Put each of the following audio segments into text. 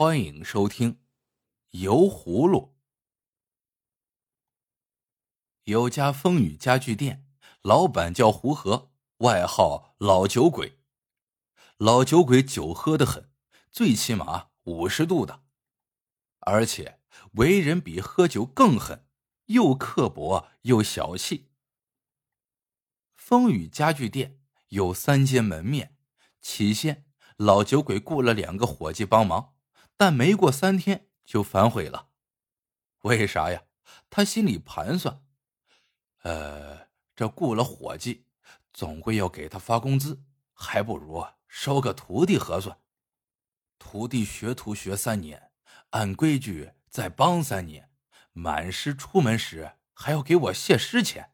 欢迎收听《油葫芦》。有家风雨家具店，老板叫胡和，外号老酒鬼。老酒鬼酒喝的很，最起码五十度的，而且为人比喝酒更狠，又刻薄又小气。风雨家具店有三间门面，起先老酒鬼雇了两个伙计帮忙。但没过三天就反悔了，为啥呀？他心里盘算，呃，这雇了伙计，总归要给他发工资，还不如收个徒弟合算。徒弟学徒学三年，按规矩再帮三年，满师出门时还要给我谢师钱。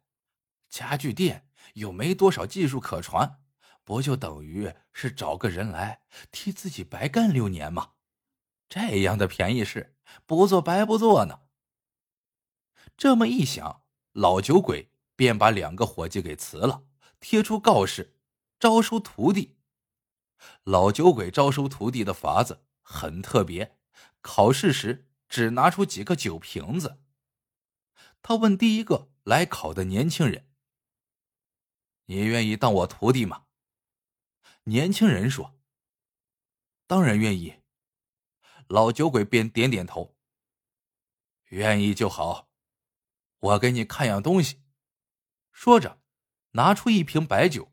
家具店又没多少技术可传，不就等于是找个人来替自己白干六年吗？这样的便宜事，不做白不做呢。这么一想，老酒鬼便把两个伙计给辞了，贴出告示，招收徒弟。老酒鬼招收徒弟的法子很特别，考试时只拿出几个酒瓶子。他问第一个来考的年轻人：“你愿意当我徒弟吗？”年轻人说：“当然愿意。”老酒鬼便点点头，愿意就好。我给你看样东西。说着，拿出一瓶白酒，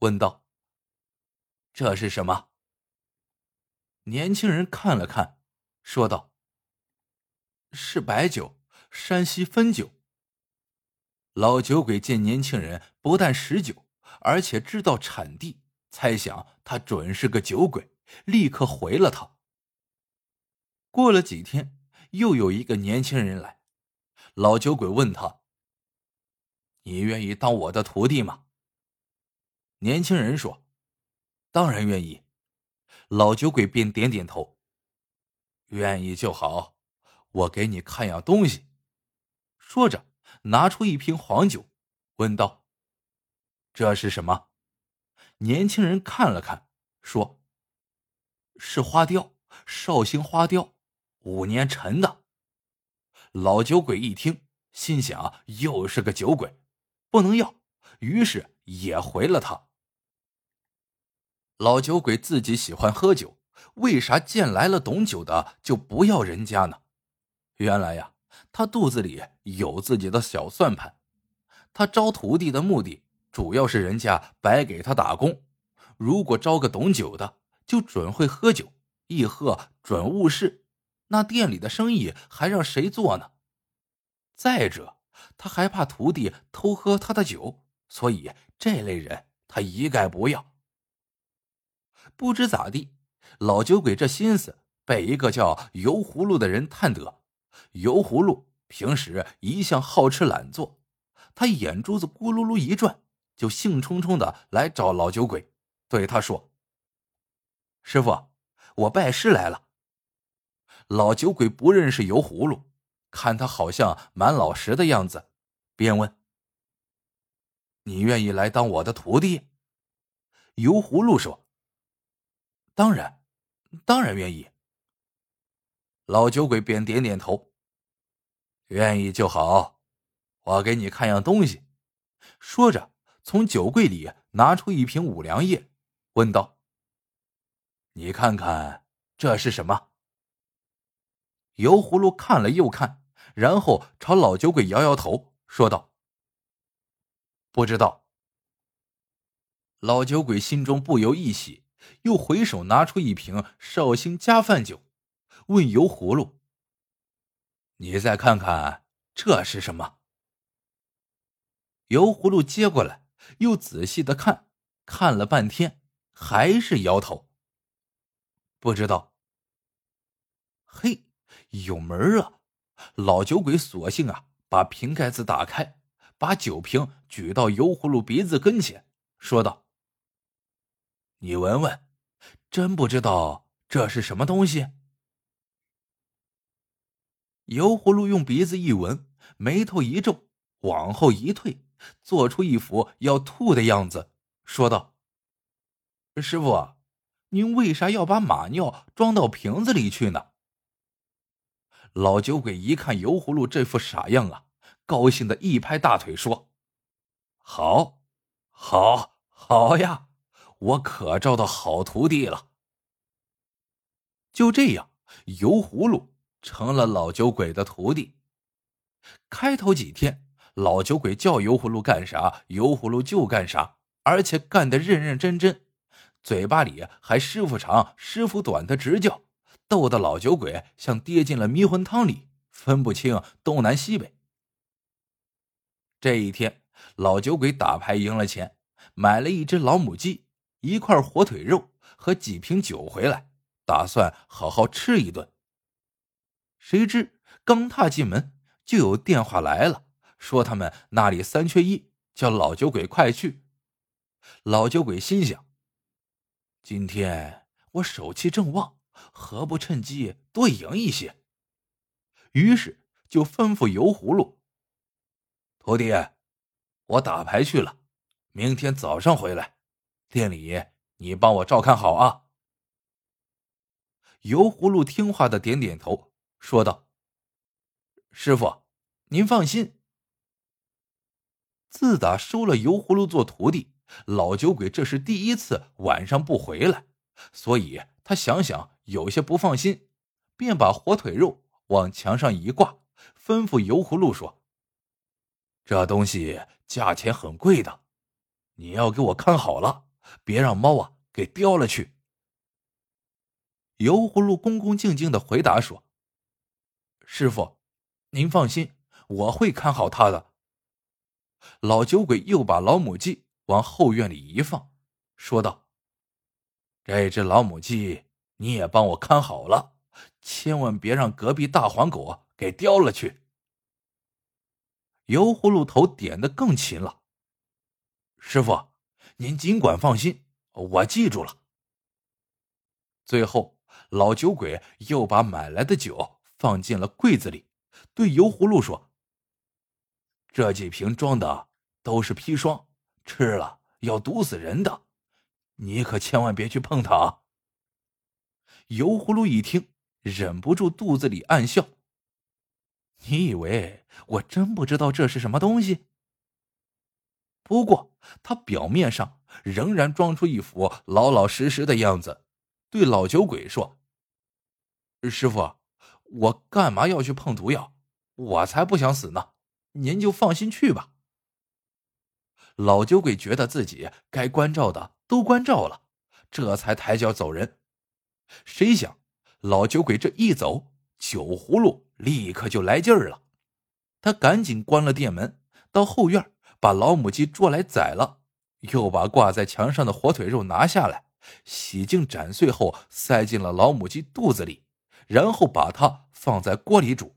问道：“这是什么？”年轻人看了看，说道：“是白酒，山西汾酒。”老酒鬼见年轻人不但识酒，而且知道产地，猜想他准是个酒鬼，立刻回了他。过了几天，又有一个年轻人来，老酒鬼问他：“你愿意当我的徒弟吗？”年轻人说：“当然愿意。”老酒鬼便点点头：“愿意就好，我给你看样东西。”说着，拿出一瓶黄酒，问道：“这是什么？”年轻人看了看，说：“是花雕，绍兴花雕。”五年陈的，老酒鬼一听，心想又是个酒鬼，不能要，于是也回了他。老酒鬼自己喜欢喝酒，为啥见来了懂酒的就不要人家呢？原来呀，他肚子里有自己的小算盘。他招徒弟的目的，主要是人家白给他打工。如果招个懂酒的，就准会喝酒，一喝准误事。那店里的生意还让谁做呢？再者，他还怕徒弟偷喝他的酒，所以这类人他一概不要。不知咋地，老酒鬼这心思被一个叫油葫芦的人探得。油葫芦平时一向好吃懒做，他眼珠子咕噜噜一转，就兴冲冲的来找老酒鬼，对他说：“师傅，我拜师来了。”老酒鬼不认识油葫芦，看他好像蛮老实的样子，便问：“你愿意来当我的徒弟？”油葫芦说：“当然，当然愿意。”老酒鬼便点点头：“愿意就好，我给你看样东西。”说着，从酒柜里拿出一瓶五粮液，问道：“你看看这是什么？”油葫芦看了又看，然后朝老酒鬼摇摇头，说道：“不知道。”老酒鬼心中不由一喜，又回手拿出一瓶绍兴加饭酒，问油葫芦：“你再看看这是什么？”油葫芦接过来，又仔细的看，看了半天，还是摇头：“不知道。”嘿。有门啊！老酒鬼索性啊，把瓶盖子打开，把酒瓶举到油葫芦鼻子跟前，说道：“你闻闻，真不知道这是什么东西。”油葫芦用鼻子一闻，眉头一皱，往后一退，做出一副要吐的样子，说道：“师傅，您为啥要把马尿装到瓶子里去呢？”老酒鬼一看油葫芦这副傻样啊，高兴的一拍大腿说：“好，好，好呀！我可招到好徒弟了。”就这样，油葫芦成了老酒鬼的徒弟。开头几天，老酒鬼叫油葫芦干啥，油葫芦就干啥，而且干得认认真真，嘴巴里还师傅长师傅短的直叫。逗得老酒鬼像跌进了迷魂汤里，分不清东南西北。这一天，老酒鬼打牌赢了钱，买了一只老母鸡、一块火腿肉和几瓶酒回来，打算好好吃一顿。谁知刚踏进门，就有电话来了，说他们那里三缺一，叫老酒鬼快去。老酒鬼心想：今天我手气正旺。何不趁机多赢一些？于是就吩咐油葫芦：“徒弟，我打牌去了，明天早上回来，店里你帮我照看好啊。”油葫芦听话的点点头，说道：“师傅，您放心。”自打收了油葫芦做徒弟，老酒鬼这是第一次晚上不回来，所以他想想。有些不放心，便把火腿肉往墙上一挂，吩咐油葫芦说：“这东西价钱很贵的，你要给我看好了，别让猫啊给叼了去。”油葫芦恭恭敬敬的回答说：“师傅，您放心，我会看好它的。”老酒鬼又把老母鸡往后院里一放，说道：“这只老母鸡。”你也帮我看好了，千万别让隔壁大黄狗给叼了去。油葫芦头点的更勤了。师傅，您尽管放心，我记住了。最后，老酒鬼又把买来的酒放进了柜子里，对油葫芦说：“这几瓶装的都是砒霜，吃了要毒死人的，你可千万别去碰它啊！”油葫芦一听，忍不住肚子里暗笑。你以为我真不知道这是什么东西？不过他表面上仍然装出一副老老实实的样子，对老酒鬼说：“师傅，我干嘛要去碰毒药？我才不想死呢！您就放心去吧。”老酒鬼觉得自己该关照的都关照了，这才抬脚走人。谁想，老酒鬼这一走，酒葫芦立刻就来劲儿了。他赶紧关了店门，到后院把老母鸡捉来宰了，又把挂在墙上的火腿肉拿下来，洗净斩碎后塞进了老母鸡肚子里，然后把它放在锅里煮。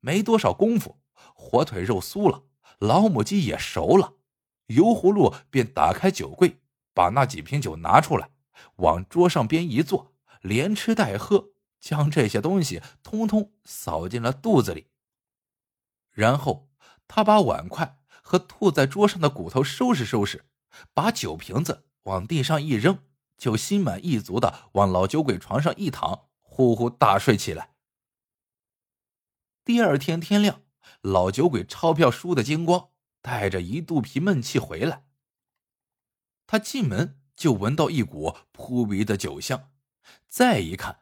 没多少功夫，火腿肉酥了，老母鸡也熟了，油葫芦便打开酒柜，把那几瓶酒拿出来。往桌上边一坐，连吃带喝，将这些东西通通扫进了肚子里。然后他把碗筷和吐在桌上的骨头收拾收拾，把酒瓶子往地上一扔，就心满意足的往老酒鬼床上一躺，呼呼大睡起来。第二天天亮，老酒鬼钞票输的精光，带着一肚皮闷气回来。他进门。就闻到一股扑鼻的酒香，再一看，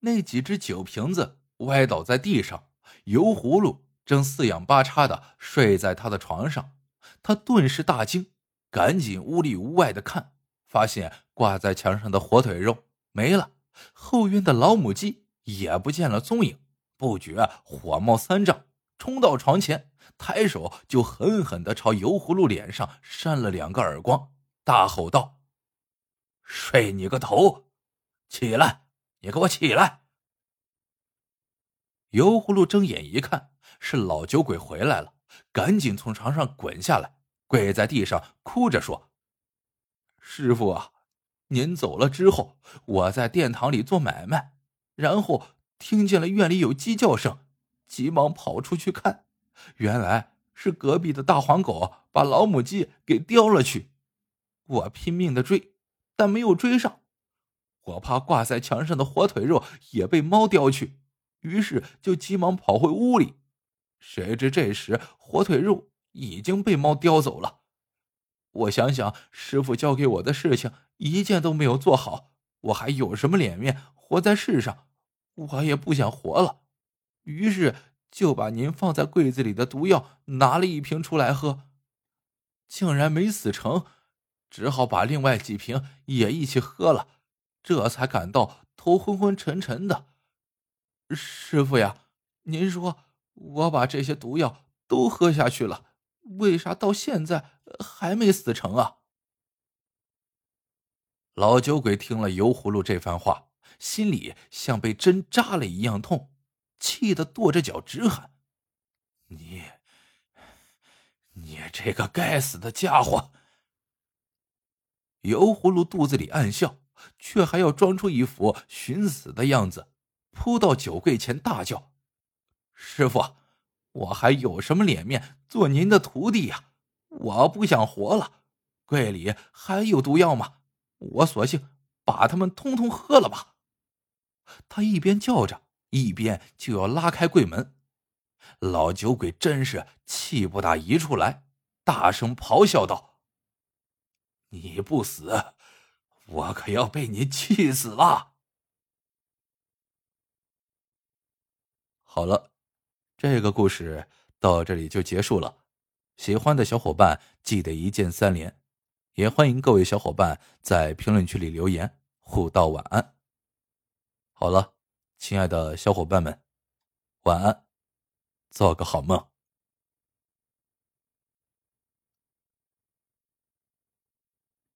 那几只酒瓶子歪倒在地上，油葫芦正四仰八叉的睡在他的床上。他顿时大惊，赶紧屋里屋外的看，发现挂在墙上的火腿肉没了，后院的老母鸡也不见了踪影，不觉火冒三丈，冲到床前，抬手就狠狠的朝油葫芦脸上扇了两个耳光。大吼道：“睡你个头！起来，你给我起来！”油葫芦睁眼一看，是老酒鬼回来了，赶紧从床上滚下来，跪在地上哭着说：“师傅啊，您走了之后，我在殿堂里做买卖，然后听见了院里有鸡叫声，急忙跑出去看，原来是隔壁的大黄狗把老母鸡给叼了去。”我拼命的追，但没有追上。我怕挂在墙上的火腿肉也被猫叼去，于是就急忙跑回屋里。谁知这时火腿肉已经被猫叼走了。我想想，师傅交给我的事情一件都没有做好，我还有什么脸面活在世上？我也不想活了，于是就把您放在柜子里的毒药拿了一瓶出来喝，竟然没死成，只好把另外几瓶也一起喝了，这才感到头昏昏沉沉的。师傅呀，您说我把这些毒药都喝下去了。为啥到现在还没死成啊？老酒鬼听了油葫芦这番话，心里像被针扎了一样痛，气得跺着脚直喊：“你，你这个该死的家伙！”油葫芦肚子里暗笑，却还要装出一副寻死的样子，扑到酒柜前大叫：“师傅！”我还有什么脸面做您的徒弟呀？我不想活了。柜里还有毒药吗？我索性把他们通通喝了吧。他一边叫着，一边就要拉开柜门。老酒鬼真是气不打一处来，大声咆哮道：“你不死，我可要被你气死了！”好了。这个故事到这里就结束了，喜欢的小伙伴记得一键三连，也欢迎各位小伙伴在评论区里留言互道晚安。好了，亲爱的小伙伴们，晚安，做个好梦。